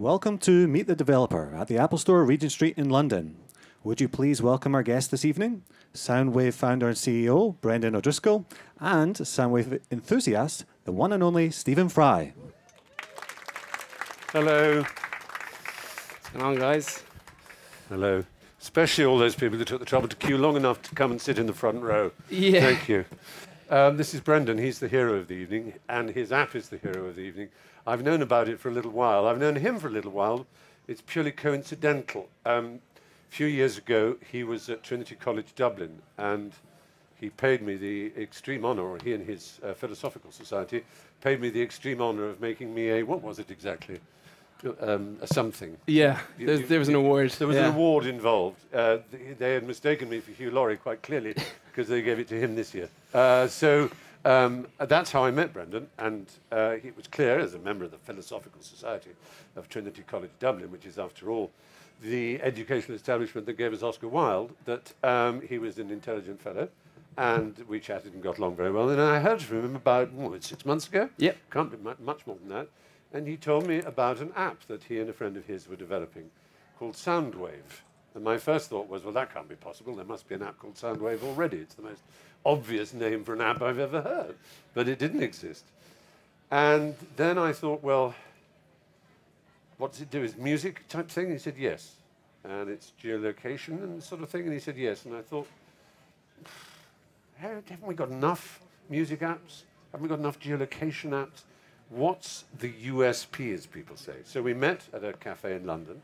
Welcome to Meet the Developer at the Apple Store, Regent Street in London. Would you please welcome our guest this evening, Soundwave founder and CEO Brendan O'Driscoll, and Soundwave enthusiast, the one and only Stephen Fry. Hello. What's going on, guys? Hello. Especially all those people who took the trouble to queue long enough to come and sit in the front row. Yeah. Thank you. Um, this is Brendan. He's the hero of the evening, and his app is the hero of the evening. I've known about it for a little while. I've known him for a little while. It's purely coincidental. Um, a few years ago, he was at Trinity College Dublin, and he paid me the extreme honour, or he and his uh, Philosophical Society paid me the extreme honour of making me a, what was it exactly? Um, a something. Yeah, You- there, you- there was an award. There was yeah. an award involved. Uh, th- they had mistaken me for Hugh Laurie quite clearly because they gave it to him this year. Uh, so um, that's how I met Brendan, and uh, it was clear as a member of the Philosophical Society of Trinity College Dublin, which is, after all, the educational establishment that gave us Oscar Wilde, that um, he was an intelligent fellow. And we chatted and got along very well. And I heard from him about what, six months ago. Yep. Can't be much more than that. And he told me about an app that he and a friend of his were developing called Soundwave. And my first thought was, well, that can't be possible. There must be an app called Soundwave already. It's the most obvious name for an app I've ever heard. But it didn't exist. And then I thought, well, what does it do? Is music type thing? He said, yes. And it's geolocation and sort of thing? And he said, yes. And I thought, haven't we got enough music apps? Haven't we got enough geolocation apps? What's the USP, as people say? So we met at a cafe in London,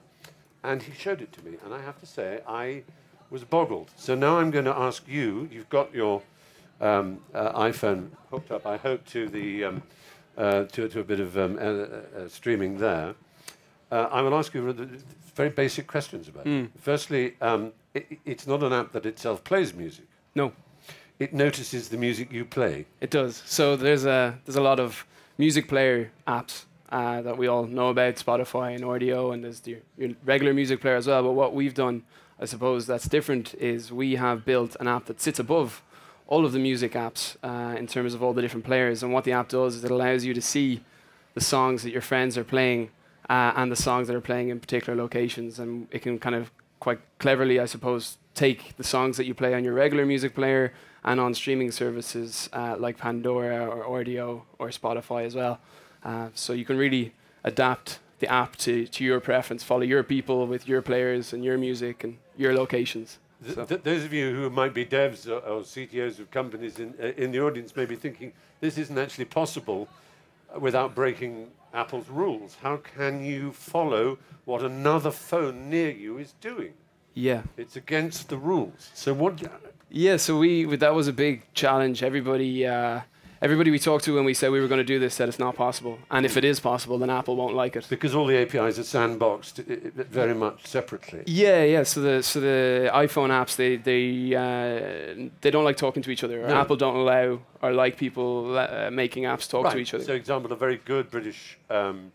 and he showed it to me. And I have to say, I was boggled. So now I'm going to ask you. You've got your um, uh, iPhone hooked up, I hope, to the um, uh, to, to a bit of um, uh, uh, streaming there. Uh, I will ask you very basic questions about it. Firstly, um, i i- it's not an app that itself plays music. No, It notices the music you play. it does. So there's a there's a lot of music player apps uh, that we all know about, Spotify and Rdio, and there's the, your regular music player as well. But what we've done, I suppose, that's different is we have built an app that sits above all of the music apps uh, in terms of all the different players. And what the app does is it allows you to see the songs that your friends are playing uh, and the songs that are playing in particular locations. And it can kind of quite cleverly, I suppose, take the songs that you play on your regular music player and on streaming services uh, like Pandora or Rdio or Spotify as well. Uh, so you can really adapt the app to, to your preference, follow your people with your players and your music and your locations. Th- So- th- those of you who might be devs or, or CTOs of companies in, uh, in the audience may be thinking this isn't actually possible without breaking Apple's rules. How can you follow what another phone near you is doing? Yeah. It's against the rules. So what? Yeah, so we that was a big challenge. Everybody, uh, everybody we talked to when we said we were going to do this said it's not possible. And if it is possible, then Apple won't like it. Because all the APIs are sandboxed very much separately. Yeah, yeah. So the so the iPhone apps they they uh, they don't like talking to each other. No. Apple don't allow or like people uh, making apps talk to each other. So, example, a very good British um,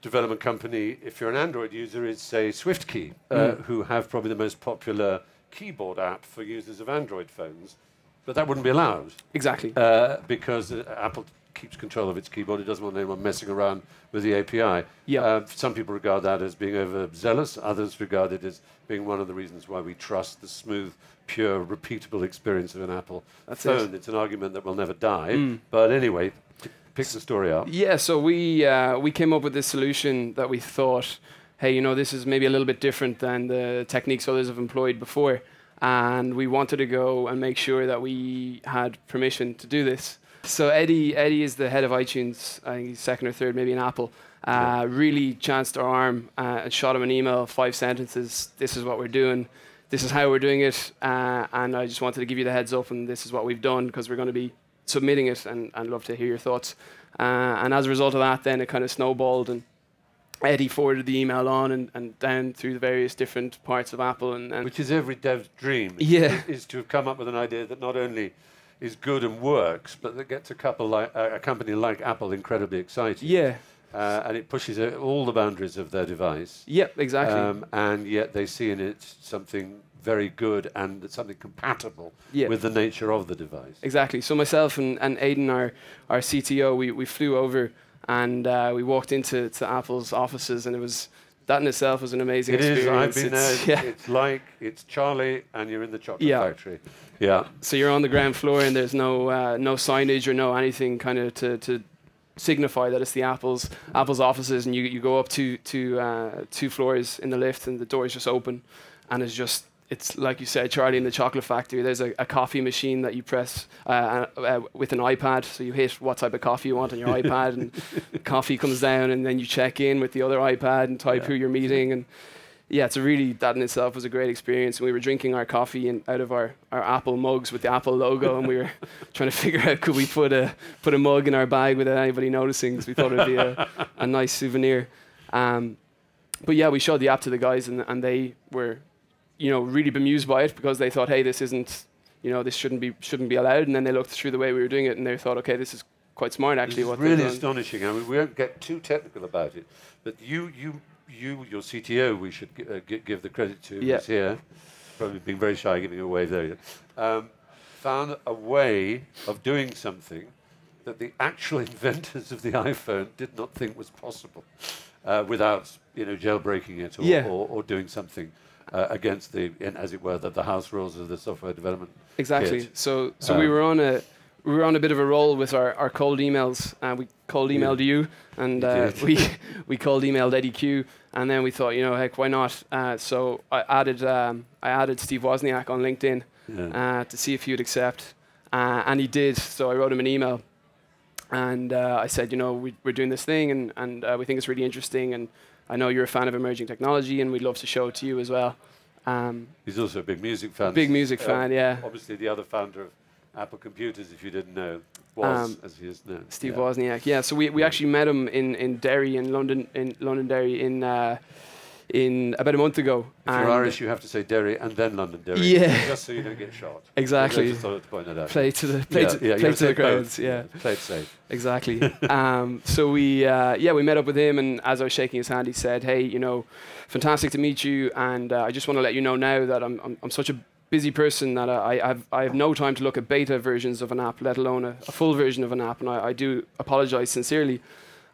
development company, if you're an Android user, is say SwiftKey, uh, Mm. who have probably the most popular keyboard app for users of Android phones. But that wouldn't be allowed exactly. uh, because uh, Apple keeps control of its keyboard. It doesn't want anyone messing around with the API. Yeah. Uh, some people regard that as being overzealous. Others regard it as being one of the reasons why we trust the smooth, pure, repeatable experience of an Apple That's it. phone. It's an argument that will never die. Mm. But anyway, pick the story up. Yeah, so we uh, we came up with this solution that we thought, hey, you know, this is maybe a little bit different than the techniques others have employed before, and we wanted to go and make sure that we had permission to do this. So Eddie Eddie is the head of iTunes, I think he's second or third, maybe in Apple. Uh, Really chanced our arm uh, and shot him an email, five sentences. This is what we're doing. This is how we're doing it, uh, and I just wanted to give you the heads up, and this is what we've done because we're going to be submitting it, and I'd love to hear your thoughts. Uh, and as a result of that, then it kind of snowballed, and Eddie forwarded the email on and, and down through the various different parts of Apple, and, and Which is every dev's dream. Yeah. Is to have come up with an idea that not only is good and works, but that gets a couple like uh, a company like Apple incredibly excited. yeah, Uh, and it pushes uh, all the boundaries of their device. yep, exactly. Um, and yet they see in it something very good and something compatible Yeah. with the nature of the device. Exactly. So myself and, and Aidan, our, our CTO, we, we flew over and uh, we walked into to Apple's offices, and it was that in itself was an amazing It is. experience. I've been It's- there. yeah. It's like it's Charlie, and you're in the chocolate Yeah. factory. Yeah. So you're on the ground floor, and there's no uh, no signage or no anything kind of to, to signify that it's the Apple's Apple's offices, and you, you go up two two uh, two floors in the lift, and the door is just open, and it's just it's like you said, Charlie in the chocolate factory. There's a, a coffee machine that you press uh, uh, with an iPad, so you hit what type of coffee you want on your iPad, and coffee comes down, and then you check in with the other iPad and type Yeah. who you're meeting, and yeah, it's a really that in itself was a great experience. And we were drinking our coffee in, out of our, our Apple mugs with the Apple logo, and we were trying to figure out could we put a put a mug in our bag without anybody noticing, because we thought it'd be a, a nice souvenir. Um, but yeah, we showed the app to the guys, and and they were, you know, really bemused by it because they thought, hey, this isn't, you know, this shouldn't be shouldn't be allowed. And then they looked through the way we were doing it, and they thought, okay, this is quite smart actually. Is they've really astonishing. I mean, we won't get too technical about it, but you, you, you, your CTO, we should uh, gi- give the credit to, Yeah. who's here, probably being very shy, giving a wave there, um, found a way of doing something that the actual inventors of the iPhone did not think was possible, uh, without you know jailbreaking it or, Yeah. or, or doing something uh, against the, in, as it were, the, the house rules of the software development. Exactly. hit. So so we Um, were on a we were on a bit of a roll with our, our cold emails. Uh, we cold Yeah. emailed you, and uh, we we cold emailed Eddy Cue, and then we thought, you know, heck, why not? Uh, so I added um, I added Steve Wozniak on LinkedIn Yeah. uh, to see if he would accept, uh, and he did. So I wrote him an email, and uh, I said, you know, we, we're doing this thing, and and uh, we think it's really interesting, and I know you're a fan of emerging technology, and we'd love to show it to you as well. Um, He's also a big music fan. big music Uh, fan, yeah. Obviously, the other founder of Apple Computers, if you didn't know, was Um, as he is now. Steve yeah. Wozniak. Yeah, so we, we actually met him in, in Derry in London in Londonderry in uh, in about a month ago. If And you're Irish, you have to say Derry and then Londonderry. Yeah. Just so you don't get shot. Exactly. I just thought to point that out. Play to the play yeah, to, yeah, play gotta the say both. crowds. Yeah, Play it safe. exactly. um, so we uh, yeah we met up with him, and as I was shaking his hand, he said, "Hey, you know, fantastic to meet you, and uh, I just want to let you know now that I'm I'm, I'm such a busy person that I, I have I have no time to look at beta versions of an app, let alone a, a full version of an app, and I, I do apologize sincerely."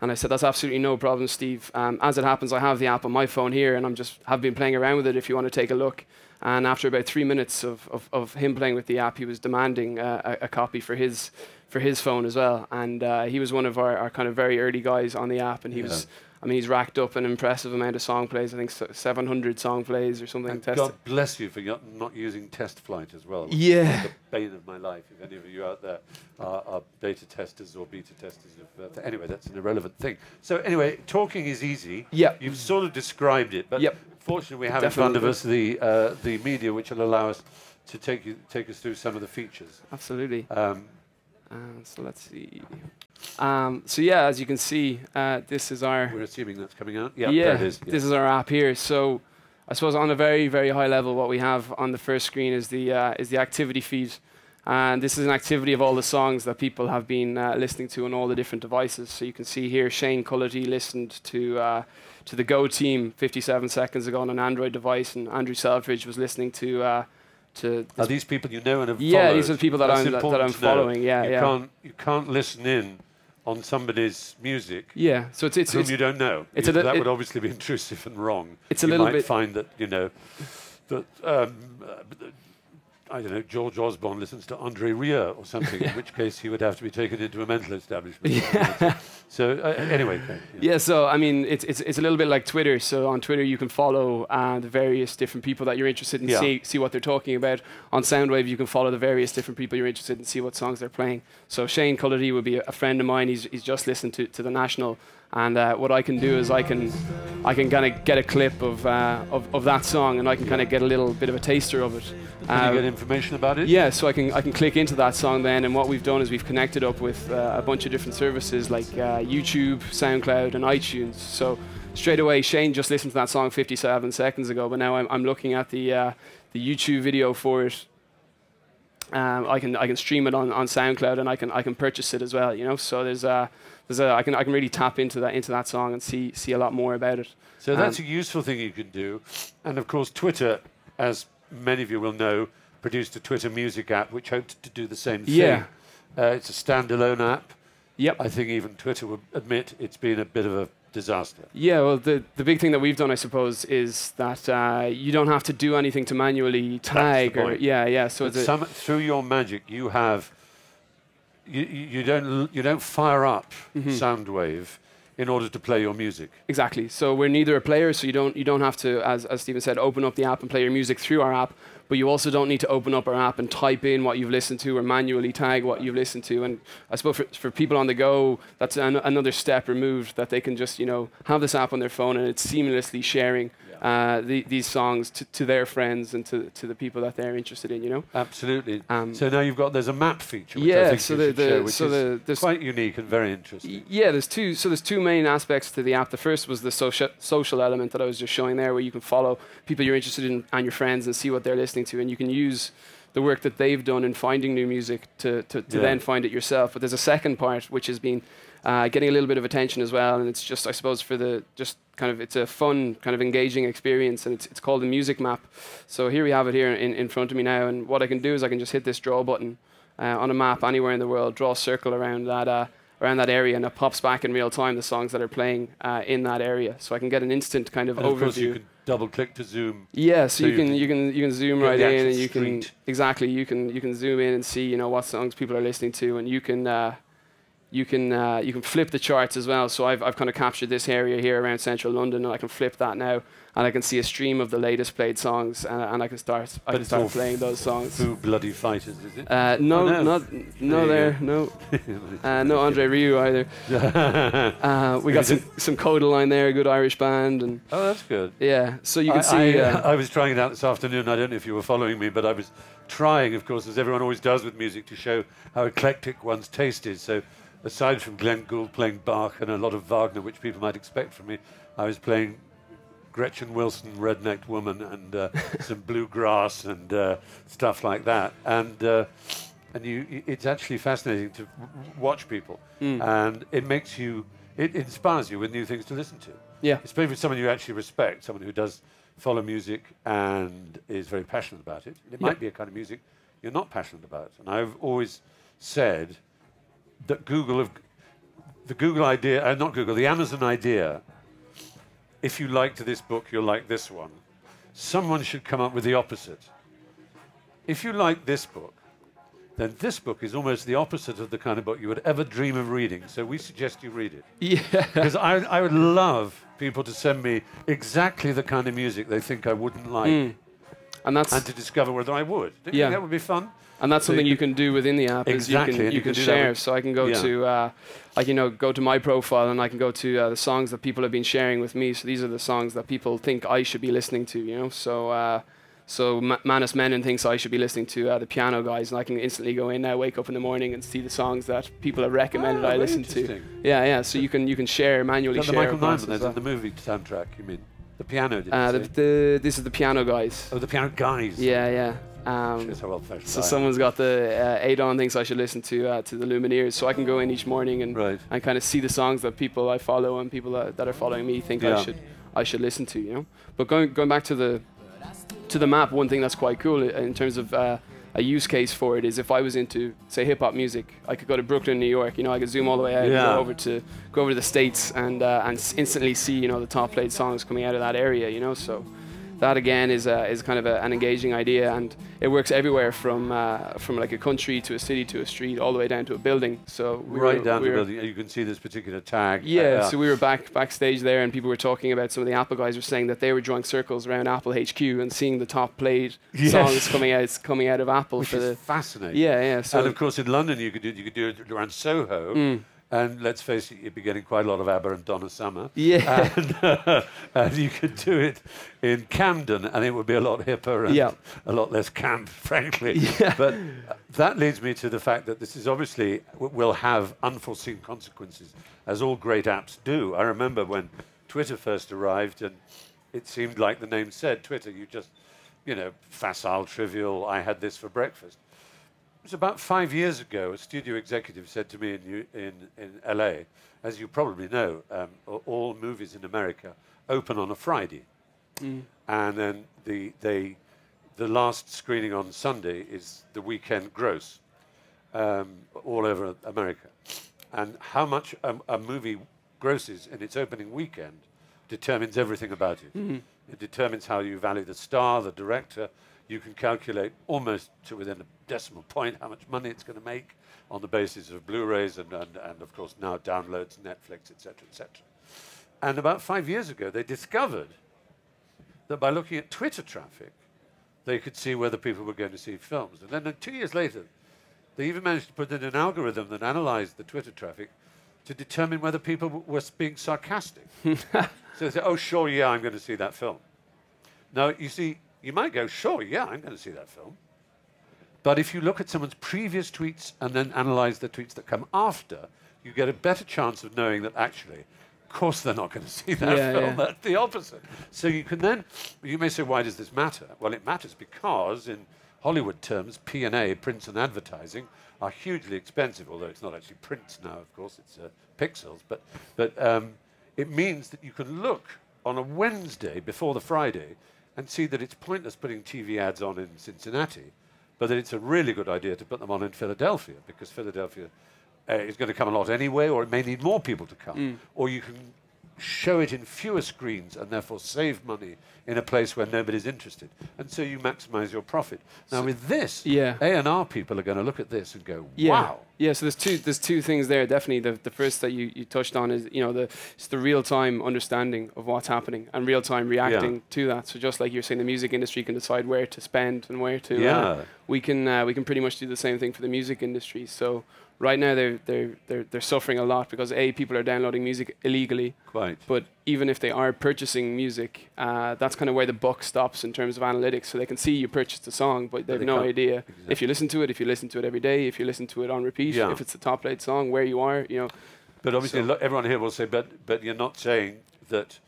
And I said, that's absolutely no problem, Steve. Um, as it happens, I have the app on my phone here, and I'm just have been playing around with it. If you want to take a look. And after about three minutes of, of, of him playing with the app, he was demanding uh, a, a copy for his for his phone as well. And uh, he was one of our, our kind of very early guys on the app, and he Yeah. was. I mean, he's racked up an impressive amount of song plays. I think s- 700 song plays or something. And. God bless you for not using test flight as well. Yeah. The bane of my life. If any of you out there are, are beta testers or beta testers of. Uh, anyway, that's an irrelevant thing. So, anyway, talking is easy. Yeah. You've sort of described it, but Yep. fortunately, we have in front of us the, uh, the media which will allow us to take, you, take us through some of the features. Absolutely. Um, Uh, so let's see. Um, so yeah, as you can see, uh, this is our we're assuming that's coming out. Yeah, yeah, there it is. this is our app here. So I suppose on a very very high level, what we have on the first screen is the uh, is the activity feed, and this is an activity of all the songs that people have been uh, listening to on all the different devices. So you can see here, Shane Cullity listened to. Uh, to the Go team 57 seconds ago on an Android device, and Andrew Selfridge was listening to uh, to Are these people you know and have yeah, followed? these are the people that That's I'm that, that I'm following. Yeah, you yeah, can't you can't listen in on somebody's music yeah. So it's it's, whom it's you don't know. it's You- a that it- would obviously be intrusive and wrong. It's a you little might bit- find that you know that um, I don't know George Osborne listens to Andre Rieu or something, in which case he would have to be taken into a mental establishment. so uh, anyway, okay, Yeah, so I mean, it's, it's it's a little bit like Twitter. So on Twitter, you can follow uh, the various different people that you're interested in, Yeah. see see what they're talking about. On Soundwave, you can follow the various different people you're interested in, see what songs they're playing. So Shane Cullity would be a, a friend of mine. He's he's just listened to, to the National, and uh, what I can do is I can I can kind of get a clip of, uh, of of that song, and I can kind of get a little bit of a taster of it. can Uh, you get information about it? yeah, so I can I can click into that song then, and what we've done is we've connected up with uh, a bunch of different services like uh, YouTube, SoundCloud, and iTunes. So straight away, Shane just listened to that song 57 seconds ago, but now I'm, I'm looking at the uh, the YouTube video for it. Um, I can I can stream it on, on SoundCloud and I can I can purchase it as well. You know, so there's a there's a I can I can really tap into that into that song and see see a lot more about it. So that's Um, a useful thing you can do. And of course, Twitter, as many of you will know, produced a Twitter music app which hoped to do the same thing. Yeah. Uh, it's a standalone app. Yep. I think even Twitter would admit it's been a bit of a disaster. Yeah, well, the, the big thing that we've done, I suppose, is that uh, you don't have to do anything to manually tag. or. Yeah, yeah. So a, some, through your magic, you have you, you don't you don't fire up Mm-hmm. Soundwave in order to play your music. Exactly. So we're neither a player, so you don't you don't have to, as as Stephen said, open up the app and play your music through our app. But you also don't need to open up our app and type in what you've listened to or manually tag what you've listened to. And I suppose for, for people on the go, that's an, another step removed that they can just you know have this app on their phone and it's seamlessly sharing uh, the, these songs to, to their friends and to, to the people that they're interested in. You know. Absolutely. Um, so now you've got there's a map feature, which I Yeah, think so the- the- show, which so is the- quite unique and very interesting. Yeah, there's two. So there's two main aspects to the app. The first was the social social element that I was just showing there, where you can follow people you're interested in and your friends and see what they're listening to, and you can use the work that they've done in finding new music to to, to Yeah. then find it yourself. But there's a second part which has been uh, getting a little bit of attention as well, and it's just I suppose for the just kind of it's a fun kind of engaging experience, and it's it's called the music map. So here we have it here in, in front of me now, and what I can do is I can just hit this draw button uh, on a map anywhere in the world, draw a circle around that uh, around that area, and it pops back in real time the songs that are playing uh, in that area. So I can get an instant kind of And of course, you overview. can double click to zoom. Yeah, so, so you you can can you can you can zoom right in, and you can exactly you can you can zoom in and see you know what songs people are listening to, and you can. Uh, you can uh, you can flip the charts as well. So I've I've kind of captured this area here around central London, and I can flip that now, and I can see a stream of the latest played songs, and, and I can start I But can start playing those songs. Foo bloody fighters, is it? Uh, no, Oh, no. not no you there, no, uh, no Andre Rieu either. Uh, we got some some Kodaline there, a good Irish band, and oh, that's good. yeah. So you can I, see. I, uh, I was trying it out this afternoon. I don't know if you were following me, but I was trying, of course, as everyone always does with music, to show how eclectic one's taste is. So, aside from Glenn Gould playing Bach and a lot of Wagner, which people might expect from me, I was playing Gretchen Wilson, Rednecked Woman, and uh, some bluegrass and uh, stuff like that. And uh, and you, it's actually fascinating to watch people, and it makes you, it inspires you with new things to listen to yeah. especially with someone you actually respect, someone who does follow music and is very passionate about it. It Yeah. might be a kind of music you're not passionate about. And I've always said that Google have the Google idea, uh, not Google, the Amazon idea. If you liked this book, you'll like this one. Someone should come up with the opposite. If you like this book, then this book is almost the opposite of the kind of book you would ever dream of reading. So we suggest you read it. Yeah. Because I, I would love people to send me exactly the kind of music they think I wouldn't like Mm. And that's and to discover whether I would. Don't Yeah. that would be fun? And that's So something you can do within the app. Exactly, Is you can, you can, can share. So I can go Yeah. to, uh, can you know, go to my profile and I can go to uh, the songs that people have been sharing with me. So these are the songs that people think I should be listening to. You know, so uh, so Ma- Manus Menon thinks I should be listening to uh, the Piano Guys, and I can instantly go in there, wake up in the morning, and see the songs that people have recommended Ah, I listen to. Yeah, yeah. So you can you can share manually Is that the. Michael Nyman, the movie soundtrack, you mean? The piano, Uh, the, the, this is the Piano Guys. Oh, the piano guys. Yeah, yeah. Um, That's how old-fashioned So someone's got the uh, Adon thinks I should listen to uh, to the Lumineers, so I can go in each morning and Right. and kind of see the songs that people I follow and people that, that are following me think Yeah. I should I should listen to. You know, but going going back to the to the map, one thing that's quite cool in terms of uh, a use case for it is if I was into say hip hop music, I could go to Brooklyn, New York. You know, I could zoom all the way out, and Yeah. go over to go over to the states, and uh, and instantly see you know the top played songs coming out of that area. You know, so that again is a, is kind of a, an engaging idea, and it works everywhere from uh, from like a country to a city to a street, all the way down to a building. So we right were- down we to were- building. You can see this particular tag. Yeah, Uh, so we were back backstage there, and people were talking about some of the Apple guys were saying that they were drawing circles around Apple HQ and seeing the top played Yes. songs coming out coming out of Apple which for is the fascinating. yeah yeah. So and of course, in London, you could do you could do it around Soho, Mm. And let's face it, you'd be getting quite a lot of ABBA and Donna Summer. yeah and, uh, and you could do it in Camden, and it would be a lot hipper and Yeah. a lot less camp, frankly. Yeah. But uh, that leads me to the fact that this is obviously will have unforeseen consequences, as all great apps do. I remember when Twitter first arrived, and it seemed like the name said, Twitter. You just, you know, facile, trivial. I had this for breakfast. It was about five years ago. A studio executive said to me in, in, in LA, as you probably know, um, all movies in America open on a Friday. And then the, they, the last screening on Sunday is the weekend gross um, all over America. And how much a, a movie grosses in its opening weekend determines everything about it. It determines how you value the star, the director. You can calculate almost to within a decimal point how much money it's going to make on the basis of Blu-rays and, and, and of course now downloads, Netflix, etc., etc. And about five years ago, they discovered that by looking at Twitter traffic, they could see whether people were going to see films. And then uh, two years later, they even managed to put in an algorithm that analyzed the Twitter traffic to determine whether people w- were being sarcastic. so they said, oh, sure, yeah, I'm going to see that film. Now, you see, you might go, sure, yeah, I'm going to see that film. But if you look at someone's previous tweets and then analyze the tweets that come after, you get a better chance of knowing that actually, of course, they're not going to see that Yeah, film. yeah. That's the opposite. So you can then, you may say, why does this matter? Well, it matters because in Hollywood terms, P&A, prints and advertising, are hugely expensive, although it's not actually prints now, of course, it's uh, pixels. But, but um, it means that you can look on a Wednesday before the Friday and see that it's pointless putting TV ads on in Cincinnati, but that it's a really good idea to put them on in Philadelphia because Philadelphia uh, is going to come a lot anyway, or it may need more people to come. Or you can show it in fewer screens and therefore save money in a place where nobody's interested. And so you maximize your profit. Now, with this, Yeah. A&R people are going to look at this and go, Yeah. wow. Yeah, so there's two there's two things there. Definitely, the, the first that you, you touched on is you know the it's the real time understanding of what's happening and real time reacting to that. So just like you're saying, the music industry can decide where to spend and where to. uh, Yeah. we can uh, we can pretty much do the same thing for the music industry. So right now they're they're they're they're suffering a lot because a people are downloading music illegally. Quite. But even if they are purchasing music, uh, that's kind of where the buck stops in terms of analytics. So they can see you purchased a song, but they have no idea if you listen to it, if you listen to it every day, if you listen to it on repeat, Yeah. if it's a top played song, where you are, you know. But obviously, So- everyone here will say, but, but you're not saying that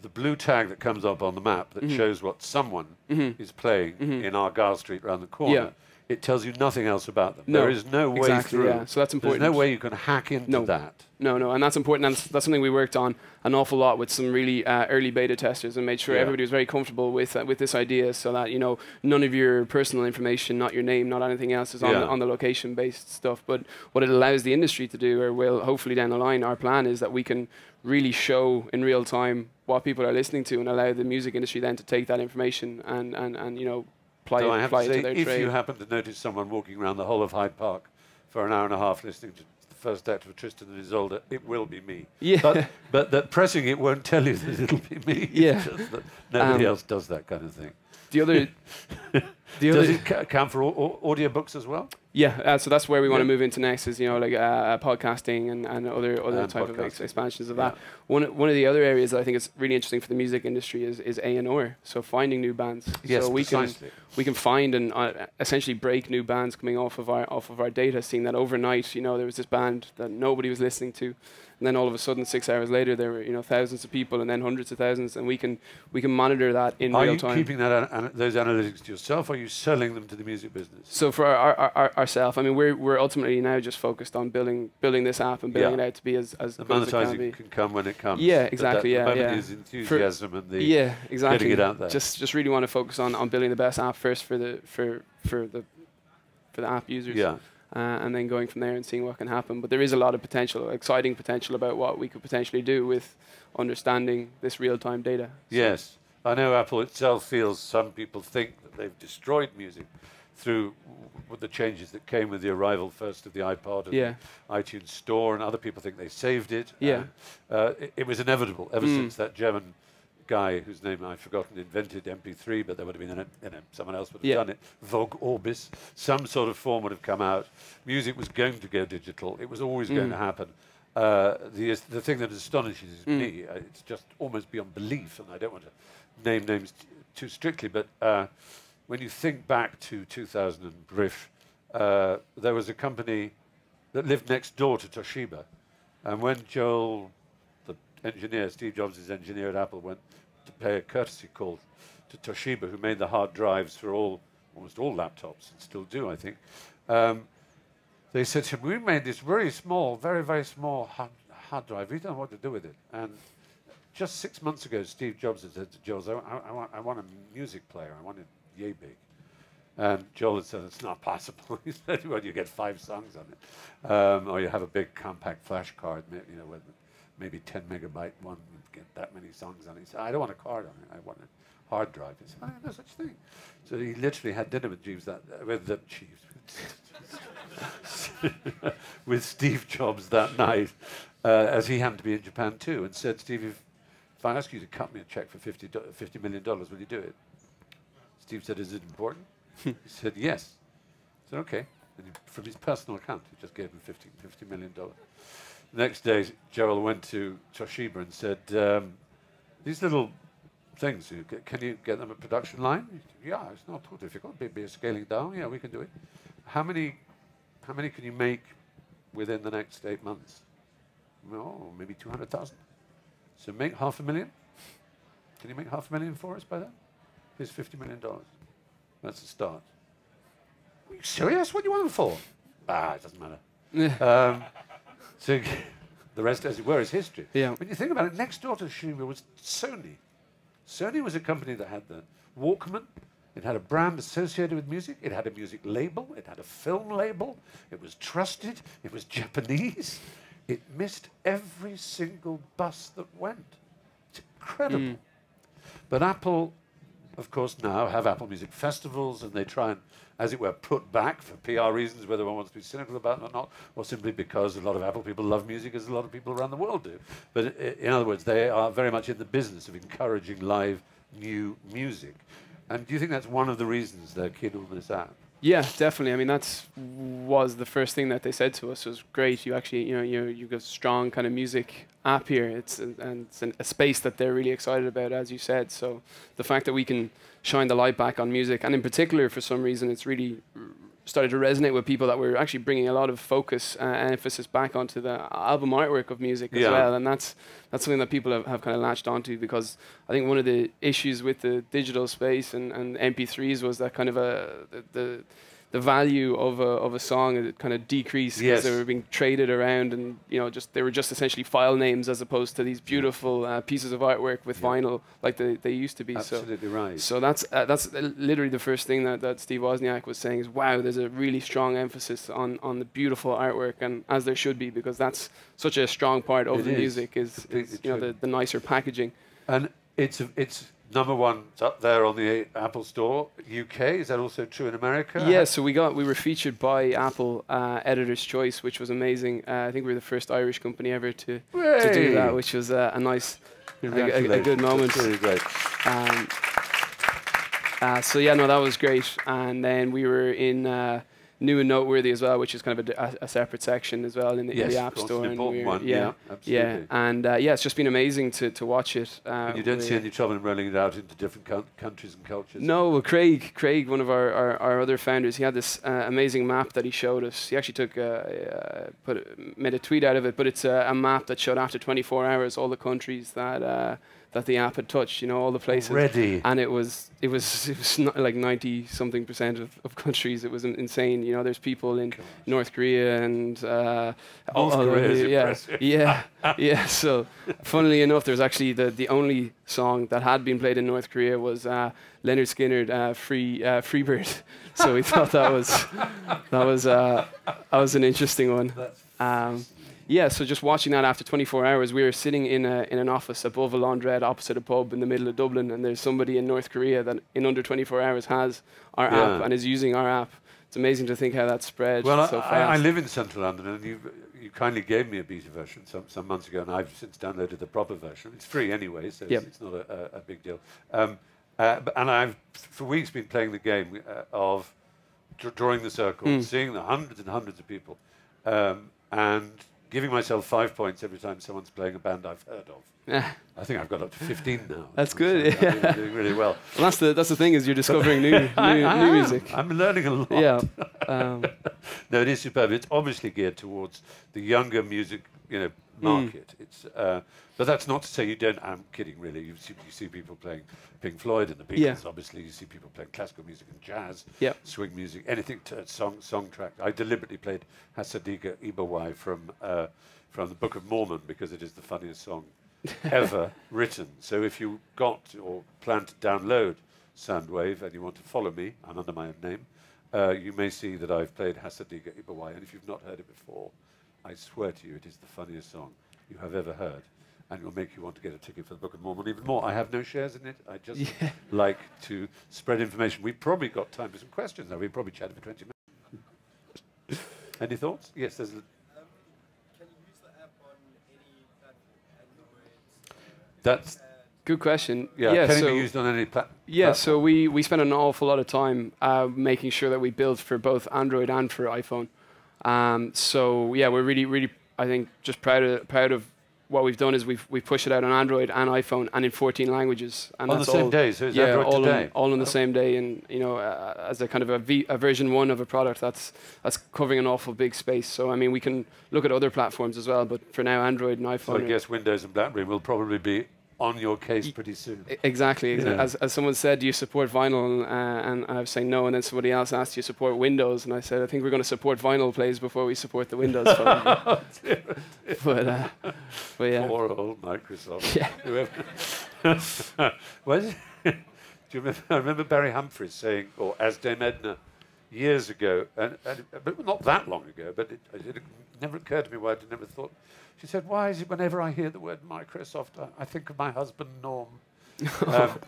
the blue tag that comes up on the map that Mm-hmm. shows what someone is playing in Argyll Street round the corner, Yeah. It tells you nothing else about them. No, there is no way exactly, through. yeah. So that's There's no way you can hack into No. that. No, no, and that's important. And that's, that's something we worked on an awful lot with some really uh, early beta testers and made sure Yeah. everybody was very comfortable with uh, with this idea, so that you know none of your personal information, not your name, not anything else, is on Yeah. the, on the location based stuff. But what it allows the industry to do, or will hopefully down the line, our plan is that we can really show in real time what people are listening to, and allow the music industry then to take that information and and, and you know so it, I have to say, if trade. you happen to notice someone walking around the whole of Hyde Park for an hour and a half listening to the first act of Tristan and Isolde, it will be me. Yeah. But, but that pressing it won't tell you that it'll be me. Yeah. nobody Um, else does that kind of thing. the other, the Does other, it ca- count for au- au- audiobooks as well? Yeah, uh, so that's where we want to move into next is you know like uh, podcasting and, and other other type of ex- expansions of Yeah. that. One one of the other areas that I think is really interesting for the music industry is is A and R. So finding new bands. Yes, so we precisely. can we can find and uh, essentially break new bands coming off of our off of our data, seeing that overnight you know there was this band that nobody was listening to. And then all of a sudden, six hours later, there were you know thousands of people, and then hundreds of thousands, and we can we can monitor that in Are real time. Are you keeping that an- those analytics to yourself, or are you selling them to the music business? So for our, our, our ourselves, I mean, we're we're ultimately now just focused on building building this app and building Yeah. it out to be as as The good as it can monetizing be. can, come when it comes. Yeah, but that- exactly, the yeah, moment yeah. is enthusiasm and the yeah, exactly. Getting it out there. Just just really want to focus on, on building the best app first for the for for the for the app users. yeah. Uh, and then going from there and seeing what can happen. But there is a lot of potential, exciting potential about what we could potentially do with understanding this real-time data. So- Yes, I know Apple itself feels some people think that they've destroyed music through w- the changes that came with the arrival first of the iPod and Yeah. the iTunes Store, and other people think they saved it. Yeah. uh, it, it was inevitable ever Mm. since that German guy whose name I've forgotten invented MP3, but there would have been, an, you know, someone else would have Yeah. done it. Ogg Vorbis, some sort of form would have come out. Music was going to go digital. It was always going Mm. to happen. Uh, the the thing that astonishes Mm. me, uh, it's just almost beyond belief, and I don't want to name names t- too strictly, but uh, when you think back to 2000 and brief, uh, there was a company that lived next door to Toshiba, and when Joel, engineer, Steve Jobs' engineer at Apple, went to pay a courtesy call to Toshiba, who made the hard drives for all, almost all laptops, and still do, I think. Um, they said to him, "We made this very small, very very small hard, hard drive. We don't know what to do with it." And just six months ago, Steve Jobs had said to Jules, I, I- I want, I want a music player. I want it yay big. And Joel had said, it's not possible. he said, well, you get five songs on it. Um, or you have a big compact flash card, you know, with maybe 10 megabyte one, you get that many songs on it. He said, I don't want a card on it. I want a hard drive. He said, oh, no such thing. So he literally had dinner with Jeeves that, uh, with the Jeeves, with Steve Jobs that night, uh, as he happened to be in Japan too, and said, Steve, if, if I ask you to cut me a check for 50, do- $50 million, will you do it? Steve said, Is it important? he said, Yes. I said, Okay. And he, from his personal account, he just gave him 50, $50 million. Next day, Gerald went to Toshiba and said, um, These little things, you get- can you get them a production line? Yeah, it's not too difficult. Maybe a scaling down. Yeah, we can do it. How many, how many can you make within the next eight months? No, maybe 200,000. So make half a million. Can you make half a million for us by then? Here's $50 million. That's the start. Are you serious? What do you want them for? Ah, it doesn't matter. um, so the rest, as it were, is history. Yeah. When you think about it, next door to Toshiba was Sony. Sony was a company that had the Walkman. It had a brand associated with music. It had a music label. It had a film label. It was trusted. It was Japanese. It missed every single bus that went. It's incredible. Mm. But Apple, of course, now have Apple Music festivals, and they try and, as it were, put back for PR reasons, whether one wants to be cynical about it or not, or simply because a lot of Apple people love music, as a lot of people around the world do. But in other words, they are very much in the business of encouraging live new music. And do you think that's one of the reasons they're keen on this app? Yeah, definitely. I mean, that's was the first thing that they said to us was great. You actually, you know, you you got strong kind of music app here. It's a, and it's an, a space that they're really excited about, as you said. So the fact that we can shine the light back on music, and in particular, for some reason, it's really started to resonate with people that we're actually bringing a lot of focus uh, and emphasis back onto the album artwork of music as Yeah. well, and that's that's something that people have, have kind of latched onto because I think one of the issues with the digital space and, and MP3s was that kind of a the, the the value of a of a song it kind of decreased because Yes. they were being traded around and you know just they were just essentially file names as opposed to these beautiful uh, pieces of artwork with Yeah. vinyl like they, they used to be. So Absolutely right. so that's uh, that's literally the first thing that, that Steve Wozniak was saying is wow, there's a really strong emphasis on, on the beautiful artwork and as there should be because that's such a strong part of It the is, music is, is you know the, the nicer packaging. And it's a, it's number one. Up there on the Apple Store UK. Is that also true in America? Yeah, so we got we were featured by Apple uh, Editor's Choice, which was amazing. Uh, I think we were the first Irish company ever to to do that, which was uh, a nice a, a- a good moment. That's really great. Um, uh, so yeah, no, that was great. And then we were in uh, New and Noteworthy as well, which is kind of a, a- a separate section as well in the, in the App Store. an important one. Yeah, Yeah, yeah, and uh, yeah, it's just been amazing to to watch it. Uh, And you don't see any trouble in rolling it out into different coun- countries and cultures. no, well, Craig, Craig, one of our, our, our other founders, he had this uh, amazing map that he showed us. He actually took, uh, uh, put, made a tweet out of it, but it's a, a map that showed after 24 hours all the countries that uh, that the app had touched. You know, all the places. Ready. And it was it was it was not like 90 something percent of, of countries. It was insane. You know, there's people in North Korea and uh, North all- Korea is yeah, impressive. yeah, yeah. So, funnily enough, there's actually the the only song that had been played in North Korea was uh, Lynyrd Skynyrd, uh, "Free uh, Freebird." So we thought that was that was uh, that was an interesting one. Um, yeah, so just watching that after 24 hours, we were sitting in a, in an office above a laundrette opposite a pub in the middle of Dublin, and there's somebody in North Korea that in under 24 hours has our app and is using our app. It's amazing to think how that spread Well, so. I, I live in central London, and you you kindly gave me a beta version some, some months ago, and I've since downloaded the proper version. It's free anyway, so Yep. it's, it's not a, a, a big deal. Um, uh, but, and I've for weeks been playing the game uh, of drawing the circle, Mm. seeing the hundreds and hundreds of people, um, and giving myself five points every time someone's playing a band I've heard of. I think I've got up to 15 now. That's So good, I'm doing- really well. Well, that's the that's the thing is you're discovering new new, I- new music. I'm learning a lot. Yeah. Um, No, it is superb. It's obviously geared towards the younger music, you know, Hmm. market. It's, uh, but that's not to say you don't. I'm kidding, really. You see, you see people playing Pink Floyd and the Beatles. Yeah. Obviously, you see people playing classical music and jazz, Yep. swing music, anything to song song track. I deliberately played Hasa Diga Eebowai from uh, from the Book of Mormon because it is the funniest song ever written. So if you got or plan to download Soundwave and you want to follow me, I'm under my own name, uh, you may see that I've played Hasadiga Ibawai. And if you've not heard it before, I swear to you, it is the funniest song you have ever heard. And it will make you want to get a ticket for the Book of Mormon even more. I have no shares in it. I just Yeah. like to spread information. We've probably got time for some questions now. We've probably chatted for 20 minutes. Any thoughts? Yes, there's a, Um, can you use the app on any platform? Android, that's, Good question. yeah, can so it be used on any platform? Yeah, so we, we spent an awful lot of time uh, making sure that we built for both Android and for iPhone. Um, so yeah, we're really, really, I think, just proud of proud of what we've done is we've we pushed it out on Android and iPhone and in 14 languages. And On the same all, day, so it's yeah, Android all today. On, all on the same day, and you know, uh, as a kind of a, v, a version one of a product that's that's covering an awful big space. So I mean, we can look at other platforms as well, but for now, Android and iPhone. So I guess Windows and BlackBerry will probably be on your case pretty soon. Exactly. Yeah. As, as someone said, do you support vinyl? Uh, and, and I was saying no. And then somebody else asked, do you support Windows? And I said, I think we're going to support vinyl plays before we support the Windows phone. but, uh, but yeah. Poor old Microsoft. Yeah. Was? Do you remember? I remember Barry Humphries saying, or as Dame Edna, years ago, and, and but not that long ago, but it, it never occurred to me why I'd never thought. She said, "Why is it whenever I hear the word Microsoft, I, I think of my husband Norm." um,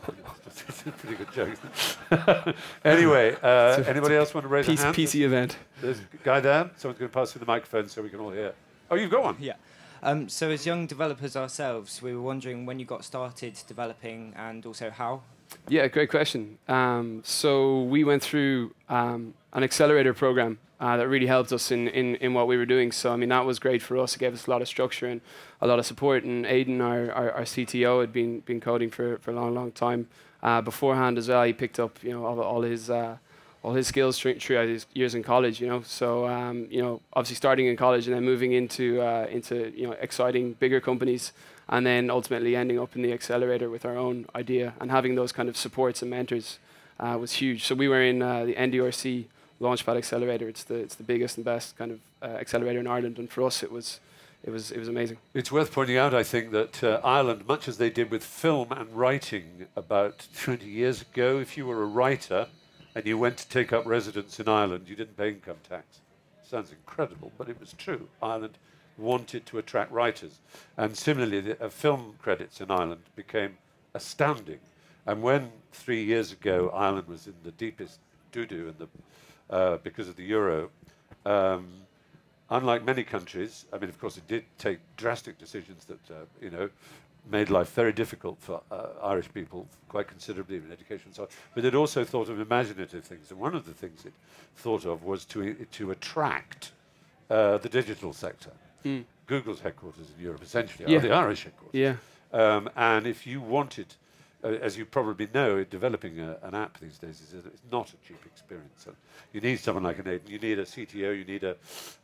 it's a pretty good joke. anyway, uh, anybody else want to raise PC, a hand? PC event. There's a guy there. Someone's going to pass you the microphone so we can all hear. Oh, you've got one. Yeah. Um, so, as young developers ourselves, we were wondering when you got started developing and also how. Yeah, great question. Um, so we went through um, an accelerator program uh, that really helped us in, in, in what we were doing. So I mean that was great for us. It gave us a lot of structure and a lot of support. And Aidan, our, our, our CTO, had been been coding for, for a long, long time uh, beforehand as well. He picked up you know all, all his uh, all his skills through- throughout his years in college. You know, so um, you know obviously starting in college and then moving into uh, into you know exciting bigger companies and then ultimately ending up in the accelerator with our own idea and having those kind of supports and mentors uh, was huge. So we were in uh, the NDRC Launchpad Accelerator. It's the it's the biggest and best kind of uh, accelerator in Ireland, and for us it was it was it was amazing. It's worth pointing out, I think, that uh, Ireland, much as they did with film and writing about 20 years ago, if you were a writer and you went to take up residence in Ireland, you didn't pay income tax. Sounds incredible, but it was true. Ireland wanted to attract writers. And similarly, the uh, film credits in Ireland became astounding. And when three years ago Ireland was in the deepest doo doo in the, uh, because of the euro, um, unlike many countries, I mean, of course, it did take drastic decisions that, uh, you know, made life very difficult for uh, Irish people, quite considerably in education and so on. But it also thought of imaginative things. And one of the things it thought of was to, to attract uh, the digital sector. Google's headquarters in Europe essentially Yeah. are the Irish headquarters. Yeah, Um, and if you wanted, as you probably know, developing a, an app these days is a, not a cheap experience. So you need someone like an Aidan. You need a CTO. You need a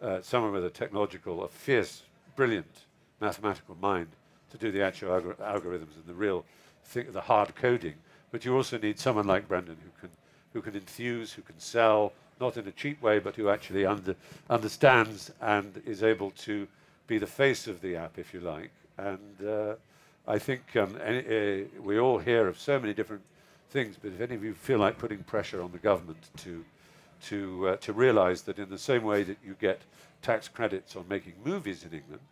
uh, someone with a technological, a fierce, brilliant mathematical mind to do the actual algor- algorithms and the real, the hard coding. But you also need someone like Brendan who can, who can enthuse, who can sell, not in a cheap way, but who actually under, understands and is able to be the face of the app, if you like. And uh, I think um, any, uh, we all hear of so many different things, but if any of you feel like putting pressure on the government to, to, uh, to realize that in the same way that you get tax credits on making movies in England,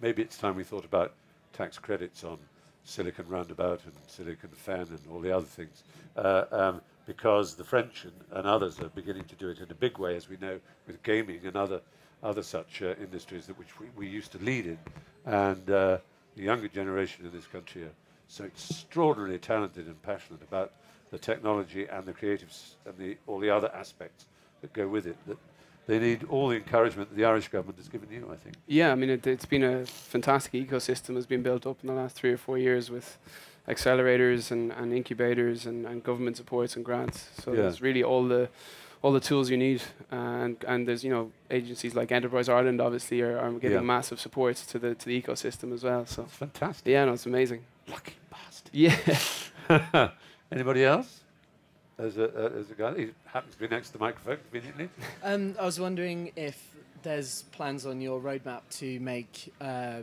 maybe it's time we thought about tax credits on Silicon Roundabout and Silicon Fen and all the other things, uh, um, because the French and, and others are beginning to do it in a big way, as we know, with gaming and other other such uh, industries that which we, we used to lead in, and uh, the younger generation in this country are so extraordinarily talented and passionate about the technology and the creatives and the, all the other aspects that go with it that they need all the encouragement that the Irish government has given you, I think. yeah. I mean, it, it's been a fantastic ecosystem has been built up in the last three or four years with accelerators and, and incubators and, and government supports and grants. So Yeah. there's really all the all the tools you need, and and there's you know agencies like Enterprise Ireland obviously are, are giving Yeah. massive support to the to the ecosystem as well. So It's fantastic. yeah, no, it's amazing. Lucky bastard. Yeah. Anybody else? As a, uh, there's a guy. He happens to be next to the microphone conveniently. Um, I was wondering if there's plans on your roadmap to make uh,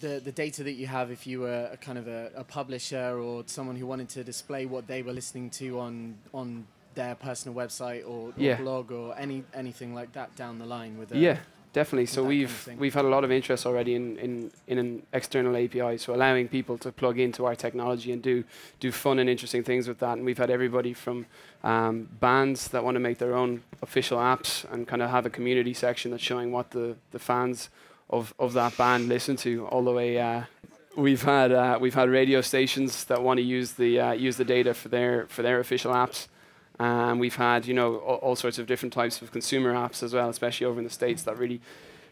the the data that you have if you were a kind of a, a publisher or someone who wanted to display what they were listening to on on their personal website or, or Yeah. blog or any anything like that down the line with a, Yeah, definitely. So that kind of we've we've had a lot of interest already in, in, in an external API, so allowing people to plug into our technology and do do fun and interesting things with that. And we've had everybody from um, bands that want to make their own official apps and kind of have a community section that's showing what the, the fans of, of that band listen to, all the way. Uh, We've had uh, we've had radio stations that want to use the uh, use the data for their for their official apps, and we've had you know all, all sorts of different types of consumer apps as well, especially over in the states that really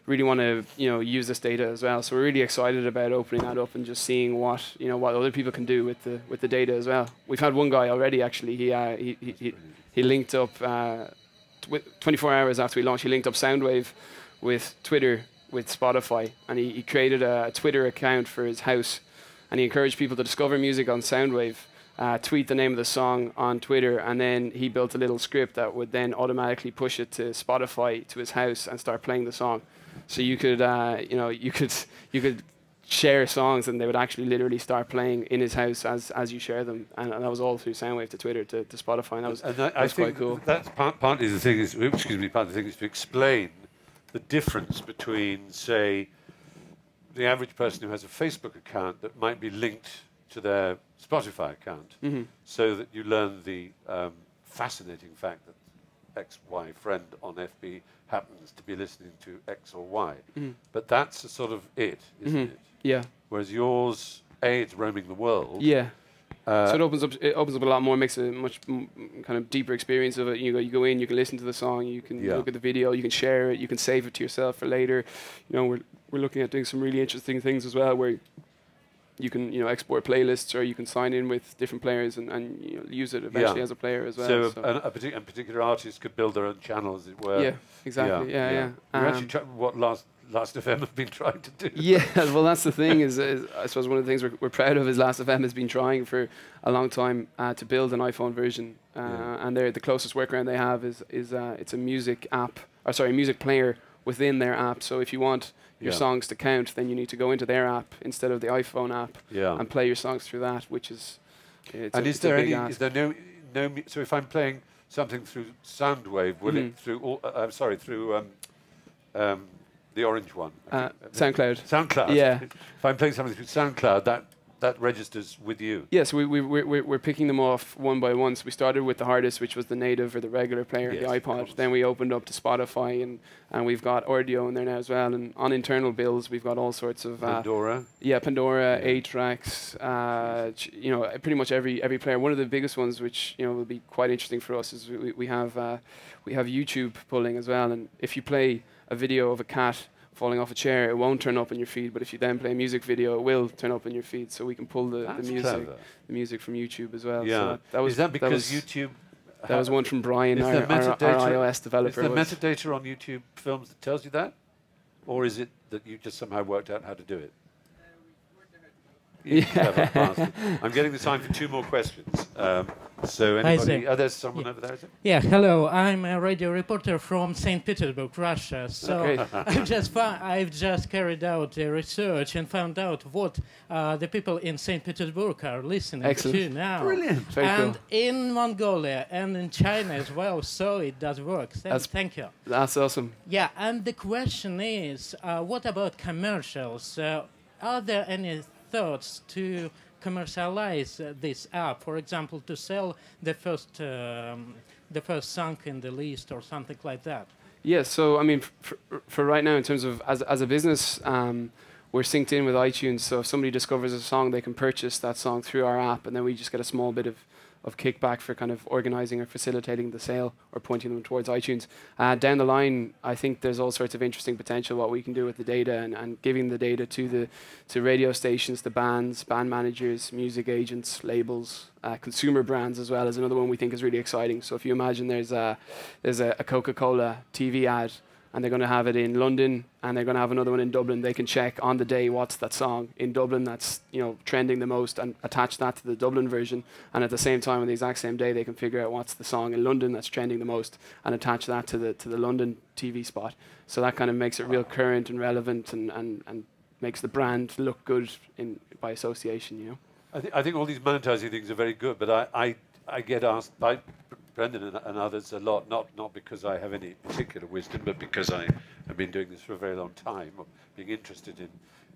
really want to you know use this data as well. So we're really excited about opening that up and just seeing what you know what other people can do with the with the data as well. We've had one guy already actually. He uh, he, he he he linked up uh, tw- 24 hours after we launched. He linked up Soundwave with Twitter with Spotify, and he, he created a, Twitter account for his house, and he encouraged people to discover music on Soundwave. Uh, tweet the name of the song on Twitter, and then he built a little script that would then automatically push it to Spotify to his house and start playing the song. So you could, uh, you know, you could you could share songs, and they would actually literally start playing in his house as as you share them, and, and that was all through Soundwave to Twitter to, to Spotify, and that was and I, I that's quite cool. that's part, partly the thing is, excuse me, part of the thing is to explain the difference between, say, the average person who has a Facebook account that might be linked to their Spotify account, Mhm. so that you learn the um, fascinating fact that X, Y friend on FB happens to be listening to X or Y. Mhm. But that's a sort of it, isn't Mhm. it? Yeah, Whereas yours, A, it's roaming the world. yeah. Uh, so it opens up it opens up a lot more, makes a much mm, kind of deeper experience of it. You go you go in, you can listen to the song, you can Yeah. look at the video, you can share it, you can save it to yourself for later. You know, we're we're looking at doing some really interesting things as well, where you can you know export playlists or you can sign in with different players and, and you know, use it eventually as a player as well. so, so. a, a, partic- a particular artist could build their own channel, as it were. yeah, exactly. Yeah, yeah. You're Um, actually try- what last last FM have been trying to do. Yeah, well, that's the thing. Is, is I suppose one of the things we're, we're proud of is Last FM has been trying for a long time uh, to build an iPhone version, uh, Yeah. and they're the closest workaround they have is is uh, it's a music app, or sorry, music player within their app. So if you want your Yeah. songs to count, then you need to go into their app instead of the iPhone app Yeah. and play your songs through that, which is it's and a, is there any? ask. Is there no no? So if I'm playing something through Soundwave, will Mhm. it through? All, uh, I'm sorry, through um, um, the orange one. Uh, SoundCloud. SoundCloud. Yeah. If I'm playing something through SoundCloud, that that registers with you. Yes, we, we, we're, we're picking them off one by one. So we started with the hardest, which was the native or the regular player, Yes, the iPod. Then we opened up to Spotify, and, and we've got Rdio in there now as well. And on internal builds, we've got all sorts of uh, Pandora. yeah, Pandora, Yeah. tracks, uh, ch- you know, pretty much every every player. One of the biggest ones, which you know will be quite interesting for us, is we, we have uh, we have YouTube pulling as well. And if you play a video of a cat falling off a chair, it won't turn up in your feed. But if you then play a music video, it will turn up in your feed. So we can pull the, the music clever. the music from YouTube as well. Yeah. So that, that was is that because was, YouTube? that was one from Brian, Is our, our, our metadata- iOS developer. there was- metadata on YouTube films that tells you that, or is it that you just somehow worked out how to do it? Yeah. I'm getting the time for two more questions. Um, so anybody? Oh, there's someone over there. Yeah, hello. I'm a radio reporter from St. Petersburg, Russia. So Great. I've just I've just carried out uh, research and found out what uh, the people in St. Petersburg are listening Excellent. to now. Brilliant. Very and cool. in Mongolia and in China as well. So it does work. So That's- thank you. That's awesome. Yeah, and the question is, uh, what about commercials? Uh, are there any thoughts to commercialize uh, this app? For example, to sell the first um, the first song in the list or something like that? Yeah, so I mean, for, for right now, in terms of as, as a business, um, we're synced in with iTunes. So if somebody discovers a song, they can purchase that song through our app, and then we just get a small bit of, of kickback for kind of organizing or facilitating the sale or pointing them towards iTunes. Uh, down the line, I think there's all sorts of interesting potential what we can do with the data and, and giving the data to the to radio stations, the bands, band managers, music agents, labels, uh, consumer brands as well is another one we think is really exciting. So if you imagine there's a there's a, a Coca-Cola TV ad and they're going to have it in London and they're going to have another one in Dublin. They can check on the day what's that song in Dublin that's you know trending the most and attach that to the Dublin version. And at the same time, on the exact same day, they can figure out what's the song in London that's trending the most and attach that to the to the London TV spot. So that kind of makes it real current and relevant and and, and makes the brand look good in by association. You know. I, thi- I think all these monetizing things are very good, but I, I, I get asked by Brendan and, and others a lot, not, not because I have any particular wisdom, but because I have been doing this for a very long time, or being interested in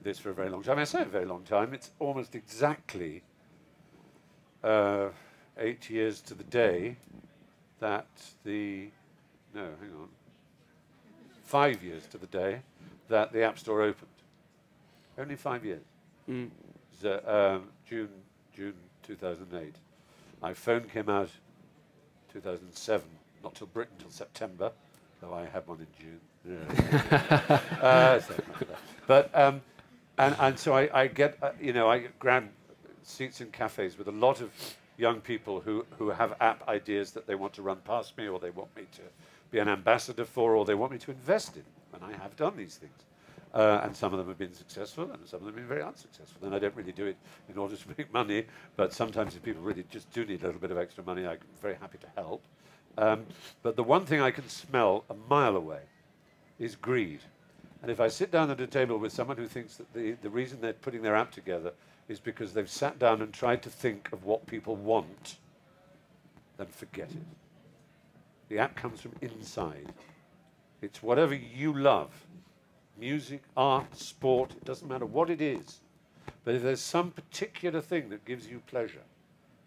this for a very long time. I say a very long time, it's almost exactly uh, eight years to the day that the, no, hang on, five years to the day that the App Store opened. Only five years. Mm. Uh, um, June, June 2008. iPhone came out 2007, not till Britain till September, though I had one in June. Yeah. uh. But um, and and so I, I get uh, you know I grab seats in cafes with a lot of young people who who have app ideas that they want to run past me, or they want me to be an ambassador for, or they want me to invest in, and I have done these things. Uh, and some of them have been successful, and some of them have been very unsuccessful. And I don't really do it in order to make money, but sometimes if people really just do need a little bit of extra money, I'm very happy to help. Um, but the one thing I can smell a mile away is greed. And if I sit down at a table with someone who thinks that the, the reason they're putting their app together is because they've sat down and tried to think of what people want, then forget it. The app comes from inside. It's whatever you love music, art, sport, it doesn't matter what it is. But if there's some particular thing that gives you pleasure,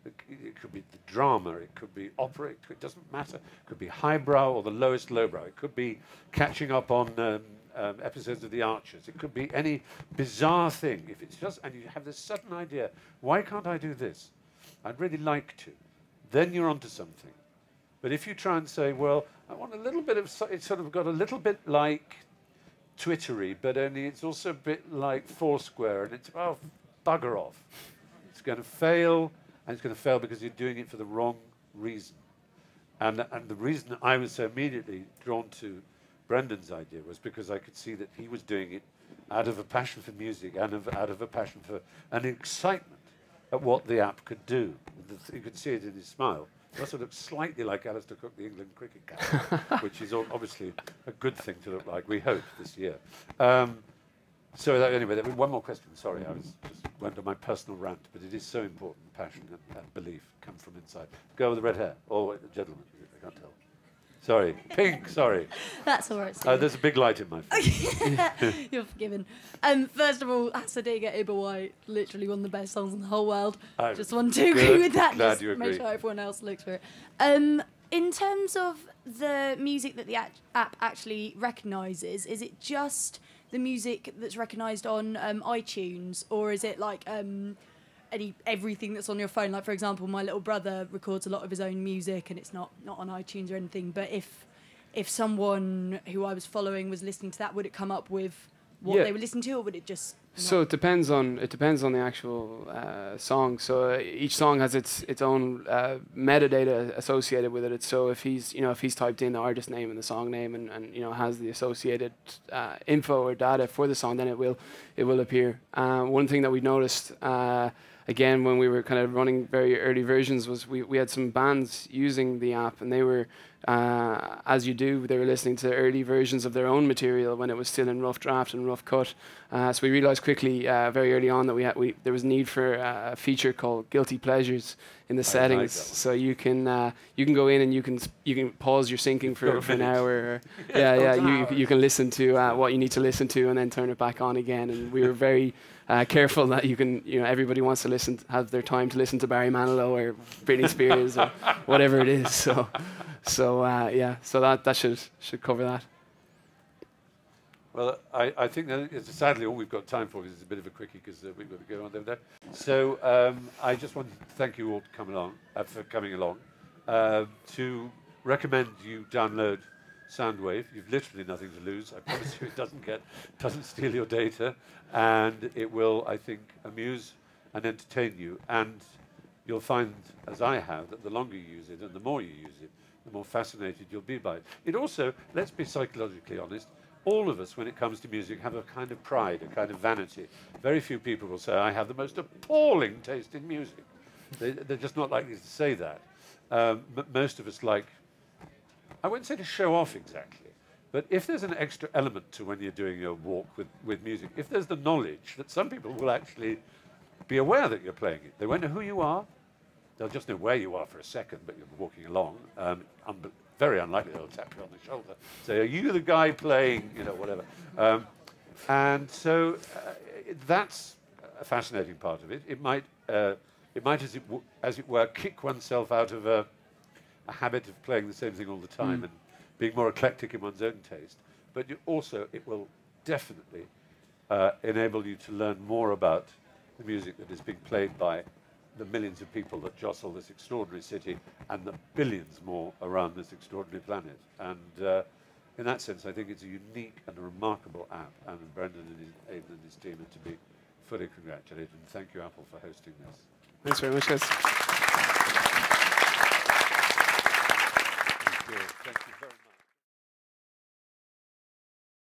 it, it could be the drama, it could be opera, it, c- it doesn't matter. It could be highbrow or the lowest lowbrow. It could be catching up on um, um, episodes of The Archers. It could be any bizarre thing. If it's just, and you have this sudden idea, why can't I do this? I'd really like to. Then you're onto something. But if you try and say, well, I want a little bit of, so- it's sort of got a little bit like Twittery, but only it's also a bit like Foursquare, and it's oh, bugger off. It's going to fail, and it's going to fail because you're doing it for the wrong reason. And, and the reason I was so immediately drawn to Brendan's idea was because I could see that he was doing it out of a passion for music and of, out of a passion for an excitement at what the app could do. You could see it in his smile. He also looks slightly like Alastair Cook, the England cricket captain, which is obviously a good thing to look like, we hope, this year. Um, so that, anyway, was one more question. Sorry, I was just went on my personal rant, but it is so important. Passion and, and belief come from inside. Girl with the red hair, or the gentleman. I can't tell. Sorry, pink. Sorry. That's all right. Uh, there's a big light in my face. You're forgiven. Um, first of all, Hasa Diga Eebowai, literally one of the best songs in the whole world. I Just want to agree with that. Glad just you make sure everyone else looks for it. Um, in terms of the music that the app actually recognises, is it just the music that's recognised on um, iTunes, or is it like um, any everything that's on your phone? Like for example, my little brother records a lot of his own music, and it's not not on iTunes or anything. But if if someone who I was following was listening to that, would it come up with what Yeah. they were listening to, or would it just? So it depends on it depends on the actual uh, song. So uh, each song has its its own uh, metadata associated with it. So if he's you know if he's typed in the artist name and the song name and, and you know has the associated uh, info or data for the song, then it will it will appear. Uh, one thing that we noticed. Uh, Again, when we were kind of running very early versions, was we, we had some bands using the app, and they were, uh, as you do, they were listening to early versions of their own material when it was still in rough draft and rough cut. Uh, so we realized quickly, uh, very early on, that we had we there was need for uh, a feature called guilty pleasures in the like settings. one. so you can uh, you can go in and you can you can pause your syncing for, for an hour. Or, Yeah, yeah, it's yeah. got an You you can listen to uh, what you need to listen to and then turn it back on again. And we were very uh, careful that you can you know everybody wants to listen have their time to listen to Barry Manilow or Britney Spears or whatever it is. So so uh, yeah. So that that should should cover that. Well, I, I think that sadly all we've got time for is a bit of a quickie because uh, we've got to go on over there. So um, I just wanted to thank you all to come along, uh, for coming along, uh, to recommend you download Soundwave. You've literally nothing to lose. I promise you, it doesn't get doesn't steal your data, and it will, I think, amuse and entertain you. And you'll find, as I have, that the longer you use it and the more you use it, the more fascinated you'll be by it. It also, let's be psychologically honest, all of us, when it comes to music, have a kind of pride, a kind of vanity. Very few people will say, I have the most appalling taste in music. They, they're just not likely to say that. Um, m- most of us like, I wouldn't say to show off exactly, But if there's an extra element to when you're doing your walk with, with music, if there's the knowledge that some people will actually be aware that you're playing it, they won't know who you are. They'll just know where you are for a second, but you're walking along. Um, very unlikely they'll tap you on the shoulder, say, "Are you the guy playing?" You know, whatever. Um, and so uh, that's a fascinating part of it. It might, uh, it might, as it, w- as it were, kick oneself out of a, a habit of playing the same thing all the time and being more eclectic in one's own taste. But you also, it will definitely uh, enable you to learn more about the music that is being played by the millions of people that jostle this extraordinary city and the billions more around this extraordinary planet. And uh, in that sense, I think it's a unique and a remarkable app. And Brendan and his, Aidan and his team are to be fully congratulated. And thank you, Apple, for hosting this. Thanks very much, guys.